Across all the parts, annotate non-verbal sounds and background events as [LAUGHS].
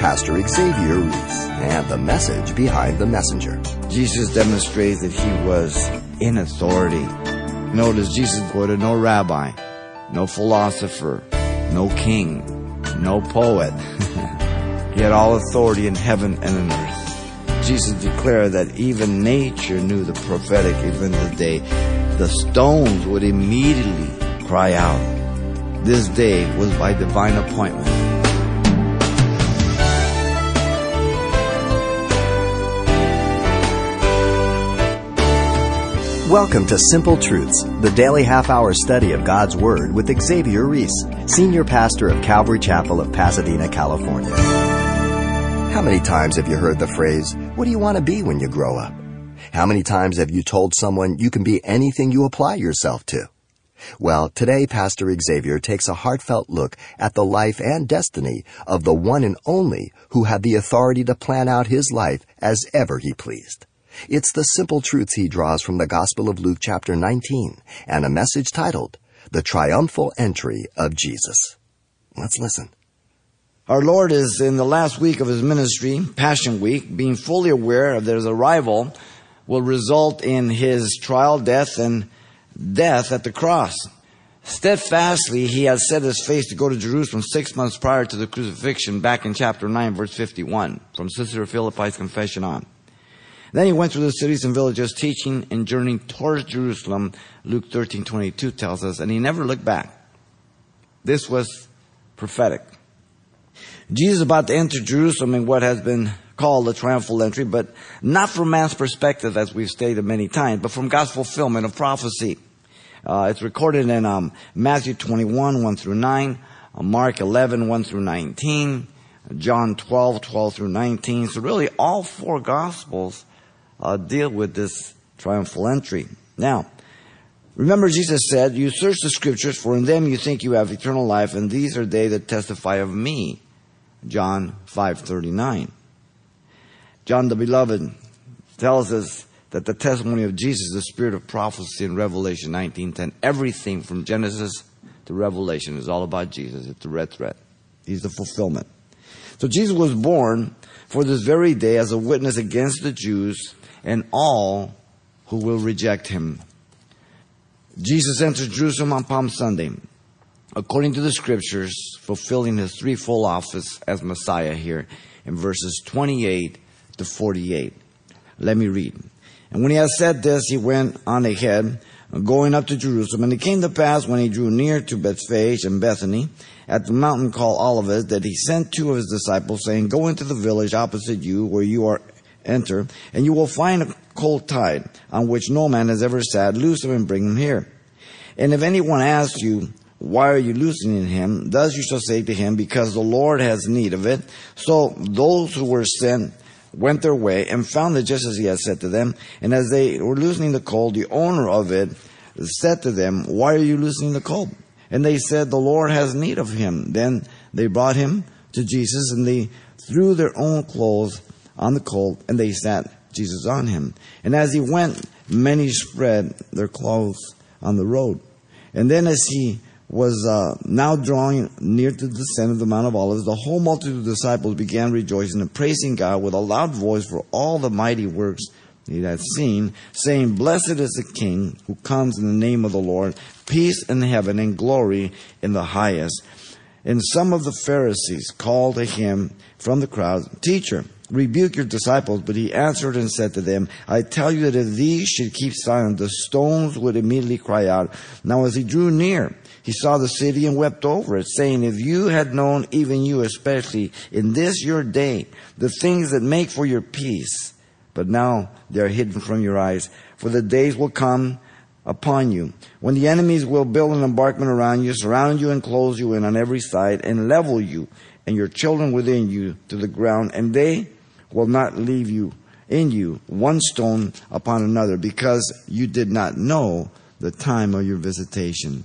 Pastor Xavier Reese and the message behind the messenger. Jesus demonstrates that he was in authority. Notice Jesus quoted no rabbi, no philosopher, no king, no poet. [LAUGHS] he had all authority in heaven and in earth. Jesus declared that even nature knew the prophetic even the day the stones would immediately cry out. This day was by divine appointment. Welcome to Simple Truths, the daily half hour study of God's Word with Xavier Reese, Senior Pastor of Calvary Chapel of Pasadena, California. How many times have you heard the phrase, What do you want to be when you grow up? How many times have you told someone you can be anything you apply yourself to? Well, today Pastor Xavier takes a heartfelt look at the life and destiny of the one and only who had the authority to plan out his life as ever he pleased. It's the simple truths he draws from the Gospel of Luke chapter 19 and a message titled, The Triumphal Entry of Jesus. Let's listen. Our Lord is in the last week of his ministry, Passion Week, being fully aware that his arrival will result in his trial, death, and death at the cross. Steadfastly, he had set his face to go to Jerusalem six months prior to the crucifixion, back in chapter 9, verse 51, from Caesarea Philippi's confession on. Then he went through the cities and villages, teaching and journeying towards Jerusalem, Luke 13, 22 tells us, and he never looked back. This was prophetic. Jesus is about to enter Jerusalem in what has been called the triumphal entry, but not from man's perspective, as we've stated many times, but from God's fulfillment of prophecy. Uh, it's recorded in um, Matthew 21, 1 through 9, uh, Mark 11, 1 through 19, John 12, 12 through 19. So really all four gospels uh, deal with this triumphal entry. Now, remember Jesus said, you search the scriptures for in them you think you have eternal life and these are they that testify of me. John 5:39. John the beloved tells us that the testimony of Jesus the spirit of prophecy in Revelation 19:10. Everything from Genesis to Revelation is all about Jesus. It's the red thread. He's the fulfillment. So Jesus was born for this very day as a witness against the Jews and all who will reject him. Jesus entered Jerusalem on Palm Sunday, according to the scriptures, fulfilling his threefold office as Messiah here in verses 28 to 48. Let me read. And when he had said this, he went on ahead, going up to Jerusalem. And it came to pass when he drew near to Bethphage and Bethany, at the mountain called Olivet, that he sent two of his disciples, saying, Go into the village opposite you, where you are enter, and you will find a colt tied, on which no man has ever sat. Loose him and bring him here. And if anyone asks you, why are you loosening him? Thus you shall say to him, because the Lord has need of it. So those who were sent went their way and found it just as he had said to them. And as they were loosening the colt, the owner of it said to them, why are you loosening the colt? And they said, the Lord has need of him. Then they brought him to Jesus and they threw their own clothes on the colt, and they sat Jesus on him. And as he went, many spread their clothes on the road. And then as he was uh, now drawing near to the descent of the Mount of Olives, the whole multitude of disciples began rejoicing and praising God with a loud voice for all the mighty works he had seen, saying, Blessed is the King who comes in the name of the Lord, peace in heaven and glory in the highest. And some of the Pharisees called to him from the crowd, Teacher, rebuke your disciples. But he answered and said to them, I tell you that if these should keep silent, the stones would immediately cry out. Now as he drew near, he saw the city and wept over it, saying, If you had known, even you especially, in this your day, the things that make for your peace, but now they are hidden from your eyes. For the days will come upon you when the enemies will build an embankment around you, surround you and close you in on every side, and level you and your children within you to the ground, and they will not leave you in you one stone upon another because you did not know the time of your visitation.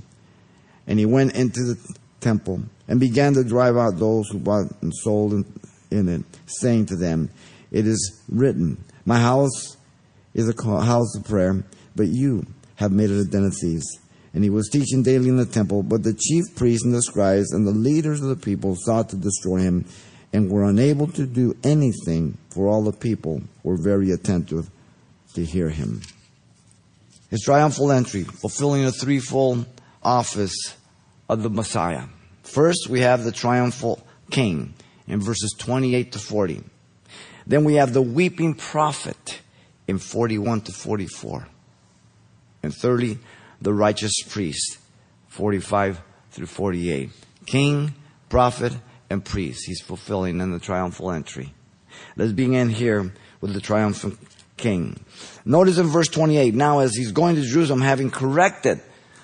And he went into the temple and began to drive out those who bought and sold in it, saying to them, It is written, My house is a house of prayer, but you have made it a den of thieves. And he was teaching daily in the temple, but the chief priests and the scribes and the leaders of the people sought to destroy him and were unable to do anything, for all the people were very attentive to hear him. His triumphal entry, fulfilling the threefold office of the Messiah. First, we have the triumphal king in verses 28 to 40. Then we have the weeping prophet in 41 to 44. And thirdly, the righteous priest, 45 through 48. King, prophet, and priest. He's fulfilling in the triumphal entry. Let's begin here with the triumphant king. Notice in verse 28, now as he's going to Jerusalem, having corrected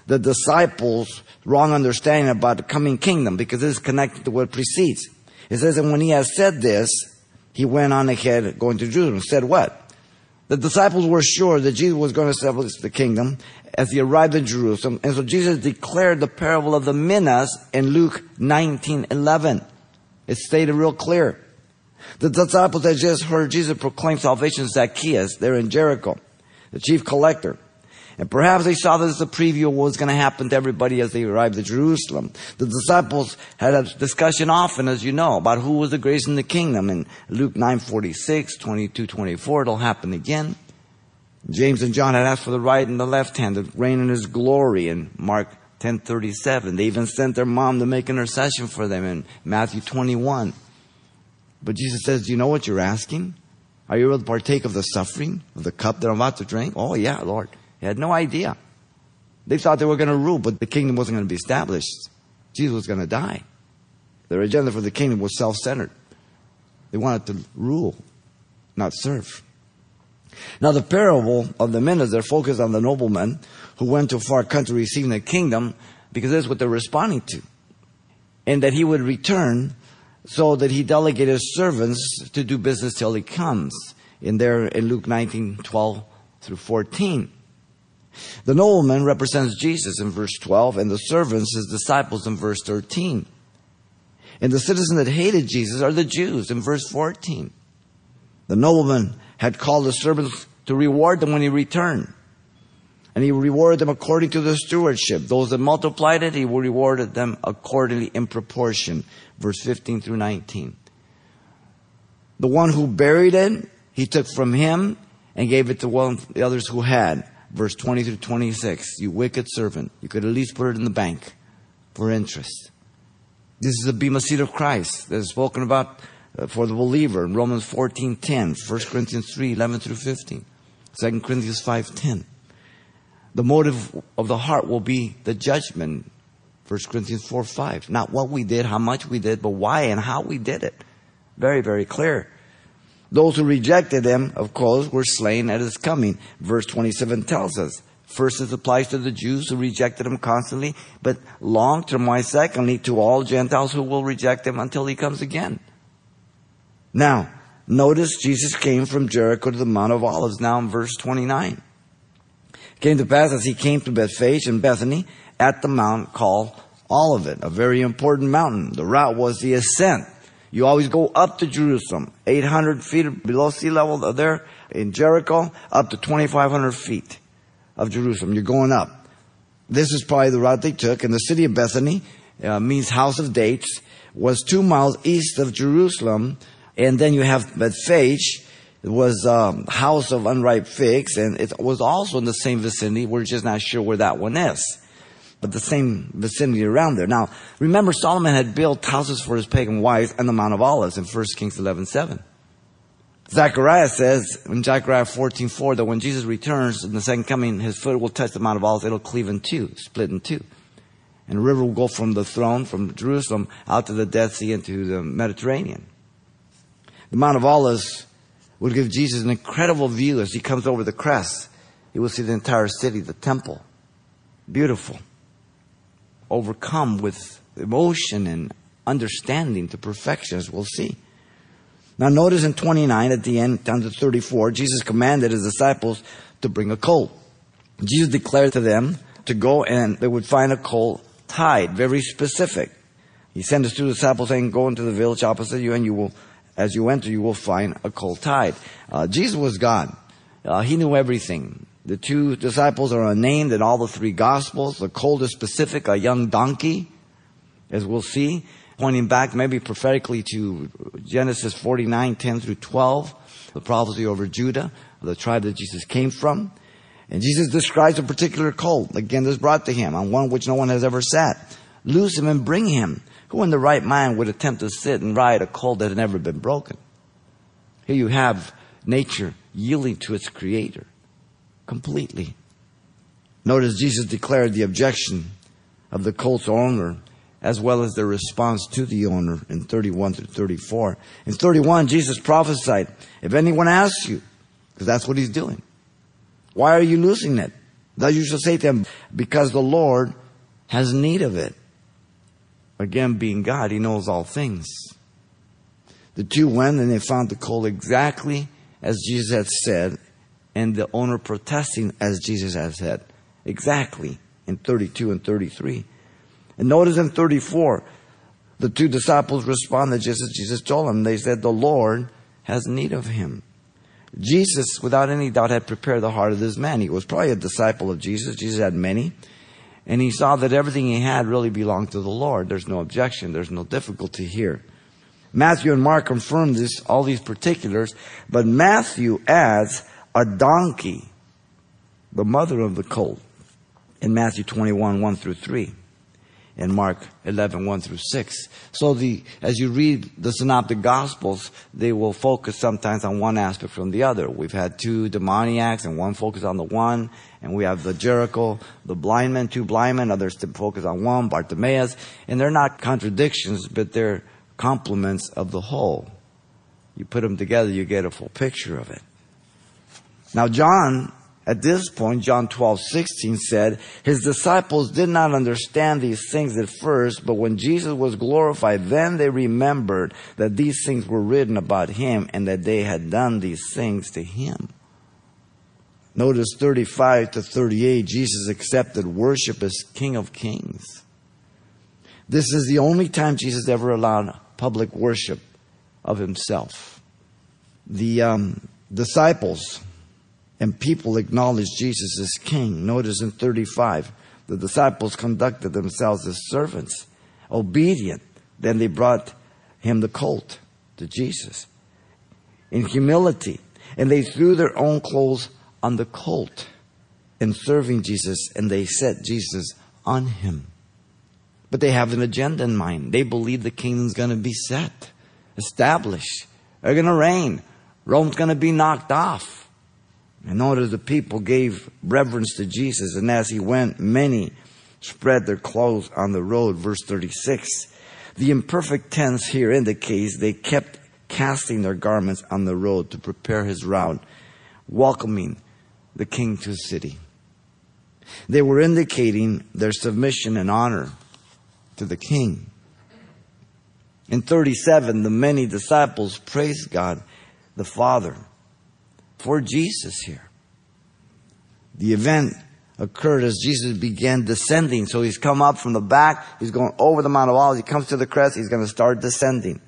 the disciples' wrong understanding about the coming kingdom, because this is connected to what precedes. It says, and when he has said this, he went on ahead going to Jerusalem. Said what? The disciples were sure that Jesus was going to establish the kingdom as he arrived in Jerusalem. And so Jesus declared the parable of the minas in Luke 19, 11. It's stated real clear. The disciples had just heard Jesus proclaim salvation to Zacchaeus there in Jericho, the chief collector. And perhaps they saw this as a preview of what was going to happen to everybody as they arrived at Jerusalem. The disciples had a discussion often, as you know, about who was the greatest in the kingdom. In Luke 9:46, 22, 24, it'll happen again. James and John had asked for the right and the left hand to reign in his glory in Mark 10:37. They even sent their mom to make intercession for them in Matthew 21. But Jesus says, "Do you know what you're asking? Are you able to partake of the suffering of the cup that I'm about to drink?" Oh yeah, Lord. They had no idea. They thought they were going to rule, but the kingdom wasn't going to be established. Jesus was going to die. Their agenda for the kingdom was self-centered. They wanted to rule, not serve. Now the parable of the minas, they're focused on the nobleman who went to a far country receiving the kingdom because that's what they're responding to. And that he would return so that he delegated his servants to do business till he comes. In there in Luke 19, 12 through 14. The nobleman represents Jesus in verse 12 and the servants his disciples in verse 13. And the citizen that hated Jesus are the Jews in verse 14. The nobleman had called the servants to reward them when he returned. And he rewarded them according to the stewardship. Those that multiplied it, he rewarded them accordingly in proportion. Verse 15 through 19. The one who buried it, he took from him and gave it to one the others who had. Verse 20 through 26. You wicked servant. You could at least put it in the bank for interest. This is the Bema seat of Christ that is spoken about uh, for the believer in Romans 14:10, 1 Corinthians 3:11 through 15, 2 Corinthians 5:10. The motive of the heart will be the judgment, 1 Corinthians 4 5. Not what we did, how much we did, but why and how we did it. Very, very clear. Those who rejected him, of course, were slain at his coming. Verse 27 tells us. First, this applies to the Jews who rejected him constantly, but long term, why secondly, to all Gentiles who will reject him until he comes again. Now, notice Jesus came from Jericho to the Mount of Olives, now in verse 29. Came to pass as he came to Bethphage and Bethany at the mount called Olivet, a very important mountain. The route was the ascent. You always go up to Jerusalem, 800 feet below sea level there in Jericho, up to 2,500 feet of Jerusalem. You're going up. This is probably the route they took. And the city of Bethany uh, means house of dates, was two miles east of Jerusalem and then you have Bethphage. It was um, house of unripe figs, and it was also in the same vicinity. We're just not sure where that one is. But the same vicinity around there. Now, remember Solomon had built houses for his pagan wives on the Mount of Olives in 1 Kings 11, 7. Zechariah says in Zechariah 14, 4 that when Jesus returns in the second coming, his foot will touch the Mount of Olives. It'll cleave in two, split in two. And a river will go from the throne, from Jerusalem, out to the Dead Sea into the Mediterranean. The Mount of Olives would give Jesus an incredible view as he comes over the crest. He will see the entire city, the temple. Beautiful. Overcome with emotion and understanding to perfection, as we'll see. Now, notice in 29 at the end, down to 34, Jesus commanded his disciples to bring a colt. Jesus declared to them to go and they would find a colt tied, very specific. He sent his two disciples saying, Go into the village opposite you and you will as you enter, you will find a cold tied. Uh, Jesus was God. Uh, he knew everything. The two disciples are unnamed in all the three gospels. The colt is specific, a young donkey, as we'll see. pointing back maybe prophetically to Genesis 49, 10 through 12, the prophecy over Judah, the tribe that Jesus came from. And Jesus describes a particular colt, again, that's brought to him, on one which no one has ever sat. Loose him and bring him. Who in the right mind would attempt to sit and ride a colt that had never been broken? Here you have nature yielding to its creator completely. Notice Jesus declared the objection of the colt's owner as well as their response to the owner in 31 through 34. In 31, Jesus prophesied, if anyone asks you, because that's what he's doing, why are you losing it? That you shall say to him, because the Lord has need of it. Again, being God, he knows all things. The two went and they found the colt exactly as Jesus had said, and the owner protesting as Jesus had said. Exactly in 32 and 33. And notice in 34, the two disciples responded just as Jesus told them. They said, The Lord has need of him. Jesus, without any doubt, had prepared the heart of this man. He was probably a disciple of Jesus. Jesus had many. And he saw that everything he had really belonged to the Lord. There's no objection. There's no difficulty here. Matthew and Mark confirm this, all these particulars, but Matthew adds a donkey, the mother of the colt, in Matthew 21, 1 through 3 in Mark 11, 1 through 6. So the, as you read the synoptic gospels, they will focus sometimes on one aspect from the other. We've had two demoniacs and one focus on the one, and we have the Jericho, the blind men, two blind men, others to focus on one, Bartimaeus, and they're not contradictions, but they're complements of the whole. You put them together, you get a full picture of it. Now John at this point, John 12, 16 said, His disciples did not understand these things at first, but when Jesus was glorified, then they remembered that these things were written about Him and that they had done these things to Him. Notice 35 to 38, Jesus accepted worship as King of Kings. This is the only time Jesus ever allowed public worship of Himself. The um, disciples, and people acknowledged Jesus as king. Notice in 35, the disciples conducted themselves as servants, obedient. Then they brought him the colt to Jesus in humility, and they threw their own clothes on the colt in serving Jesus, and they set Jesus on him. But they have an agenda in mind. They believe the kingdom's going to be set, established. They're going to reign. Rome's going to be knocked off. In order the people gave reverence to Jesus, and as he went, many spread their clothes on the road. Verse 36. The imperfect tense here indicates they kept casting their garments on the road to prepare his route, welcoming the king to the city. They were indicating their submission and honor to the king. In 37, the many disciples praised God, the Father, for Jesus here. The event occurred as Jesus began descending. So he's come up from the back, he's going over the Mount of Olives, he comes to the crest, he's going to start descending.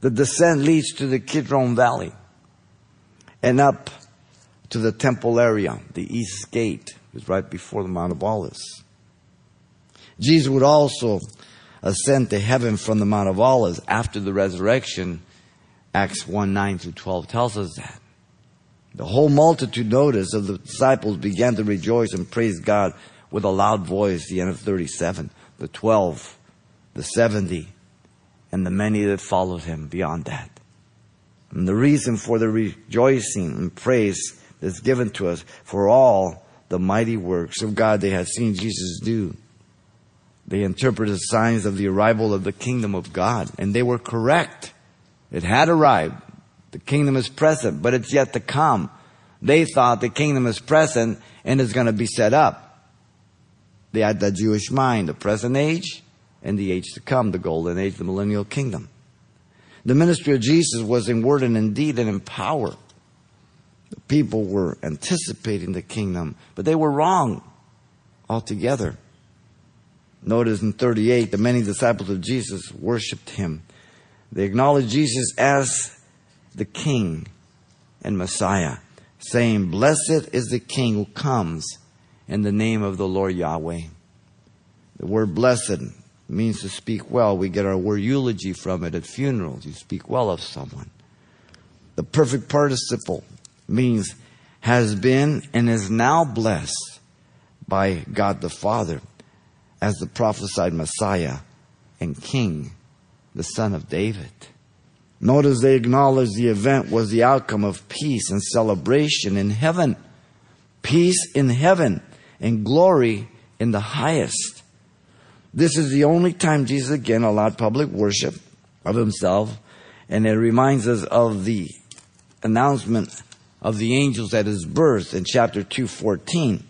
The descent leads to the Kidron Valley and up to the temple area, the east gate is right before the Mount of Olives. Jesus would also ascend to heaven from the Mount of Olives after the resurrection. Acts 1 9 through 12 tells us that. The whole multitude, notice, of the disciples began to rejoice and praise God with a loud voice, the end of 37. The 12, the 70, and the many that followed him beyond that. And the reason for the rejoicing and praise that's given to us for all the mighty works of God they had seen Jesus do. They interpreted signs of the arrival of the kingdom of God, and they were correct. It had arrived. The kingdom is present, but it's yet to come. They thought the kingdom is present and is going to be set up. They had the Jewish mind, the present age and the age to come, the golden age, the millennial kingdom. The ministry of Jesus was in word and in deed and in power. The people were anticipating the kingdom, but they were wrong altogether. Notice in 38, the many disciples of Jesus worshiped him. They acknowledged Jesus as the King and Messiah, saying, Blessed is the King who comes in the name of the Lord Yahweh. The word blessed means to speak well. We get our word eulogy from it at funerals. You speak well of someone. The perfect participle means has been and is now blessed by God the Father as the prophesied Messiah and King, the Son of David. Notice they acknowledge the event was the outcome of peace and celebration in heaven. Peace in heaven and glory in the highest. This is the only time Jesus again allowed public worship of himself, and it reminds us of the announcement of the angels at his birth in chapter 214.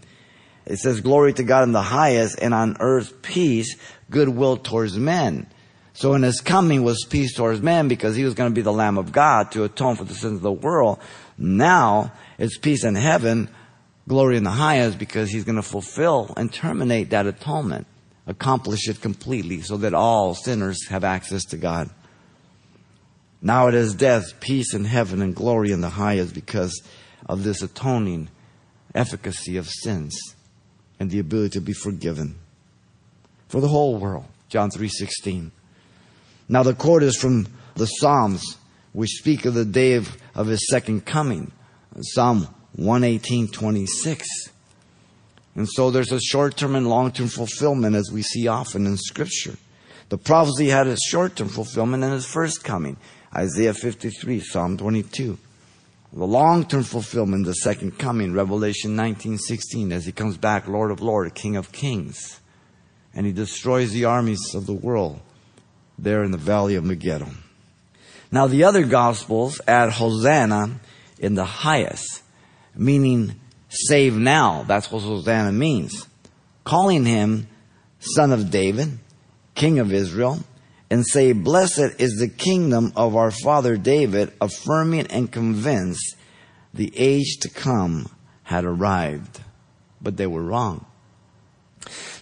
It says, Glory to God in the highest, and on earth peace, goodwill towards men. So in his coming was peace towards man because he was going to be the Lamb of God to atone for the sins of the world. Now it's peace in heaven, glory in the highest because he's going to fulfill and terminate that atonement, accomplish it completely so that all sinners have access to God. Now it is death, peace in heaven, and glory in the highest because of this atoning efficacy of sins and the ability to be forgiven for the whole world. John 3:16. Now the quote is from the Psalms which speak of the day of, of his second coming. Psalm 118:26. And so there's a short-term and long-term fulfillment as we see often in scripture. The prophecy had a short-term fulfillment in his first coming. Isaiah 53, Psalm 22. The long-term fulfillment, the second coming, Revelation 19:16, as he comes back, Lord of Lords, King of Kings, and he destroys the armies of the world there in the valley of Megiddo. Now the other gospels add Hosanna in the highest, meaning save now. That's what Hosanna means. Calling him son of David, king of Israel, and say, Blessed is the kingdom of our father David, affirming and convinced the age to come had arrived. But they were wrong.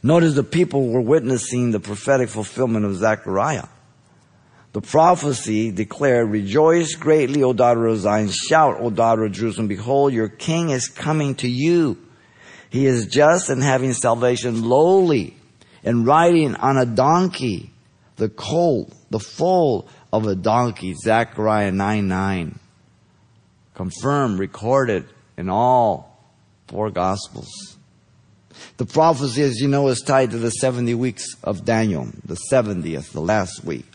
Notice the people were witnessing the prophetic fulfillment of Zechariah. The prophecy declared, Rejoice greatly, O daughter of Zion. Shout, O daughter of Jerusalem. Behold, your king is coming to you. He is just and having salvation, lowly, and riding on a donkey the colt, the foal of a donkey, Zechariah 9 9. Confirmed, recorded in all four Gospels. The prophecy, as you know, is tied to the 70 weeks of Daniel, the 70th, the last week.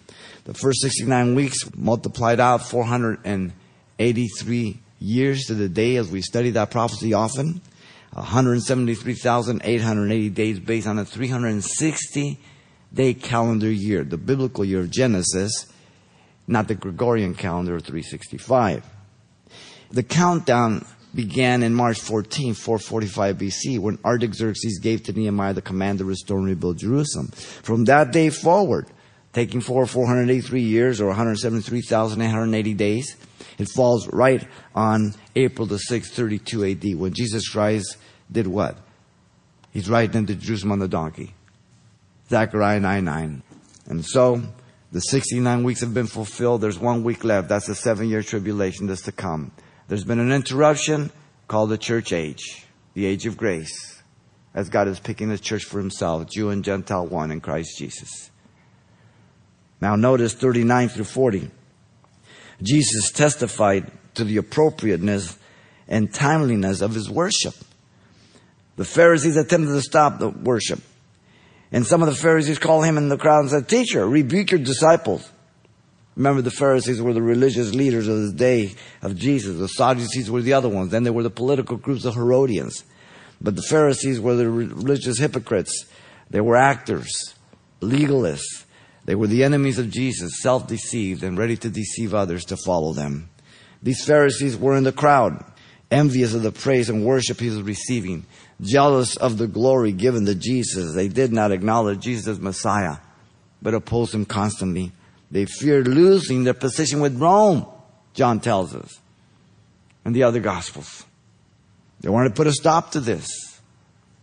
The first 69 weeks multiplied out 483 years to the day as we study that prophecy often. 173,880 days based on a 360 day calendar year, the biblical year of Genesis, not the Gregorian calendar of 365. The countdown began in March 14, 445 BC, when Artaxerxes gave to Nehemiah the command to restore and rebuild Jerusalem. From that day forward, taking for 483 years or 173,880 days, it falls right on April the 6th, 32 AD, when Jesus Christ did what? He's riding into Jerusalem on the donkey. Zechariah 9 9. And so, the 69 weeks have been fulfilled. There's one week left. That's the seven year tribulation that's to come. There's been an interruption called the church age, the age of grace, as God is picking the church for himself, Jew and Gentile one in Christ Jesus. Now, notice 39 through 40. Jesus testified to the appropriateness and timeliness of his worship. The Pharisees attempted to stop the worship. And some of the Pharisees called him in the crowd and said, Teacher, rebuke your disciples. Remember, the Pharisees were the religious leaders of the day of Jesus. The Sadducees were the other ones. Then there were the political groups of Herodians. But the Pharisees were the religious hypocrites. They were actors, legalists. They were the enemies of Jesus, self deceived and ready to deceive others to follow them. These Pharisees were in the crowd, envious of the praise and worship he was receiving jealous of the glory given to Jesus. They did not acknowledge Jesus as Messiah, but opposed him constantly. They feared losing their position with Rome, John tells us, and the other Gospels. They wanted to put a stop to this.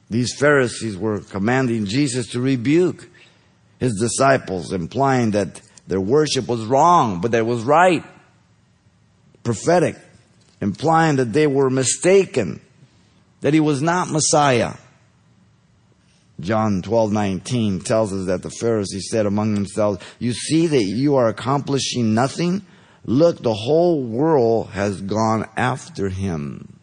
These Pharisees were commanding Jesus to rebuke his disciples, implying that their worship was wrong, but that it was right. Prophetic, implying that they were mistaken that he was not Messiah. John 12:19 tells us that the Pharisees said among themselves, "You see that you are accomplishing nothing? Look, the whole world has gone after him."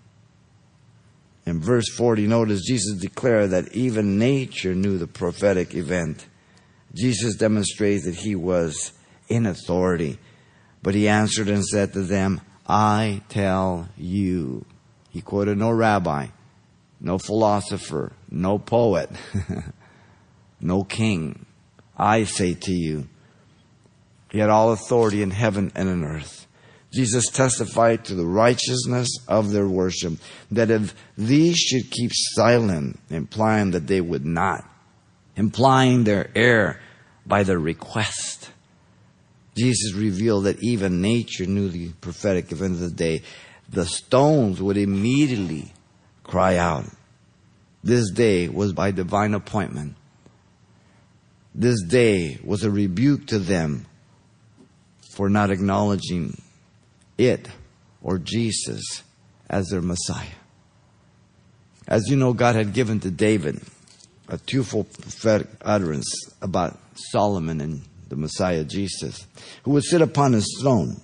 In verse 40, notice Jesus declared that even nature knew the prophetic event. Jesus demonstrates that he was in authority. But he answered and said to them, I tell you. He quoted no rabbi, no philosopher, no poet, [LAUGHS] no king. I say to you, he had all authority in heaven and in earth. Jesus testified to the righteousness of their worship, that if these should keep silent, implying that they would not, implying their error by their request. Jesus revealed that even nature knew the prophetic event of the day. The stones would immediately cry out. This day was by divine appointment. This day was a rebuke to them for not acknowledging it or Jesus as their Messiah. As you know, God had given to David a twofold prophetic utterance about Solomon and the Messiah Jesus, who would sit upon his throne.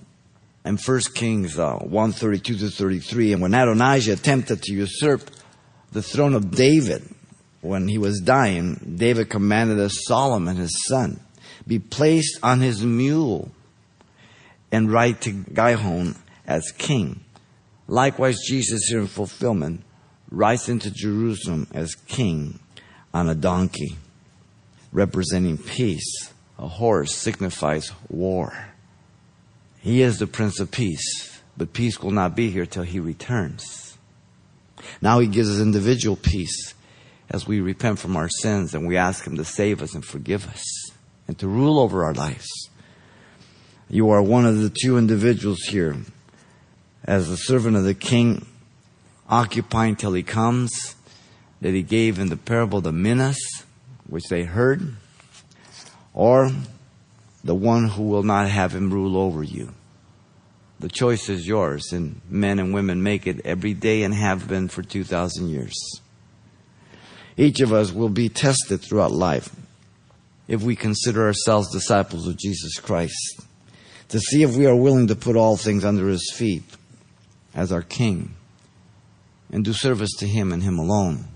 In 1 Kings uh, 132 to 33, and when Adonijah attempted to usurp the throne of David, when he was dying, David commanded that Solomon, his son, be placed on his mule and ride to Gihon as king. Likewise, Jesus here in fulfillment rides into Jerusalem as king on a donkey, representing peace. A horse signifies war. He is the Prince of Peace, but peace will not be here till he returns. Now he gives us individual peace as we repent from our sins and we ask him to save us and forgive us and to rule over our lives. You are one of the two individuals here as the servant of the king, occupying till he comes, that he gave in the parable the minas, which they heard, or the one who will not have him rule over you. The choice is yours, and men and women make it every day and have been for 2,000 years. Each of us will be tested throughout life if we consider ourselves disciples of Jesus Christ, to see if we are willing to put all things under his feet as our King and do service to Him and Him alone,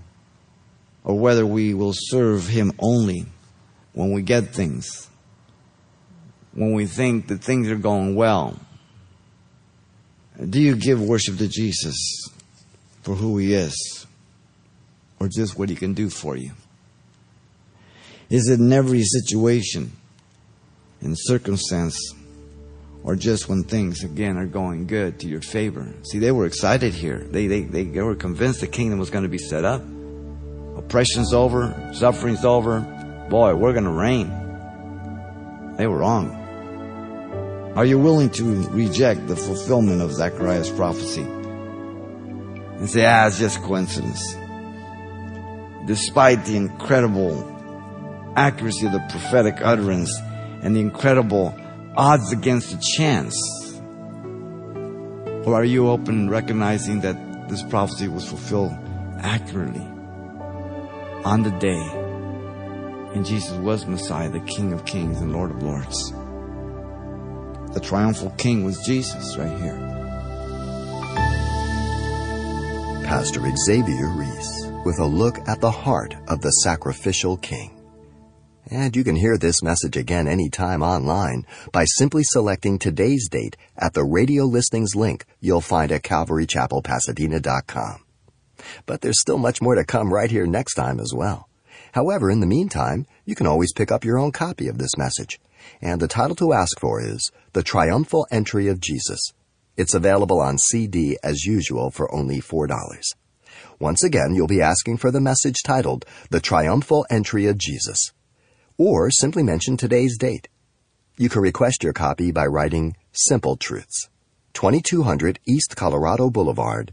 or whether we will serve Him only when we get things, when we think that things are going well. Do you give worship to Jesus for who He is, or just what He can do for you? Is it in every situation, in circumstance, or just when things again are going good to your favor. See, they were excited here. They, they, they were convinced the kingdom was going to be set up. Oppression's over, suffering's over. Boy, we're going to reign. They were wrong. Are you willing to reject the fulfillment of Zechariah's prophecy? And say, ah, it's just coincidence. Despite the incredible accuracy of the prophetic utterance and the incredible odds against a chance? Or are you open recognizing that this prophecy was fulfilled accurately on the day and Jesus was Messiah, the King of Kings and Lord of Lords? The triumphal King was Jesus right here. Pastor Xavier Reese with a look at the heart of the sacrificial King. And you can hear this message again anytime online by simply selecting today's date at the radio listings link you'll find at calvarychapelpasadena.com. But there's still much more to come right here next time as well. However, in the meantime, you can always pick up your own copy of this message. And the title to ask for is The Triumphal Entry of Jesus. It's available on CD as usual for only $4. Once again, you'll be asking for the message titled The Triumphal Entry of Jesus or simply mention today's date. You can request your copy by writing Simple Truths, 2200 East Colorado Boulevard,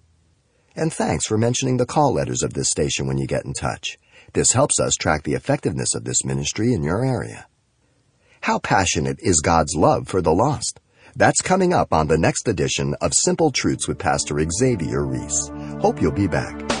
And thanks for mentioning the call letters of this station when you get in touch. This helps us track the effectiveness of this ministry in your area. How passionate is God's love for the lost? That's coming up on the next edition of Simple Truths with Pastor Xavier Reese. Hope you'll be back.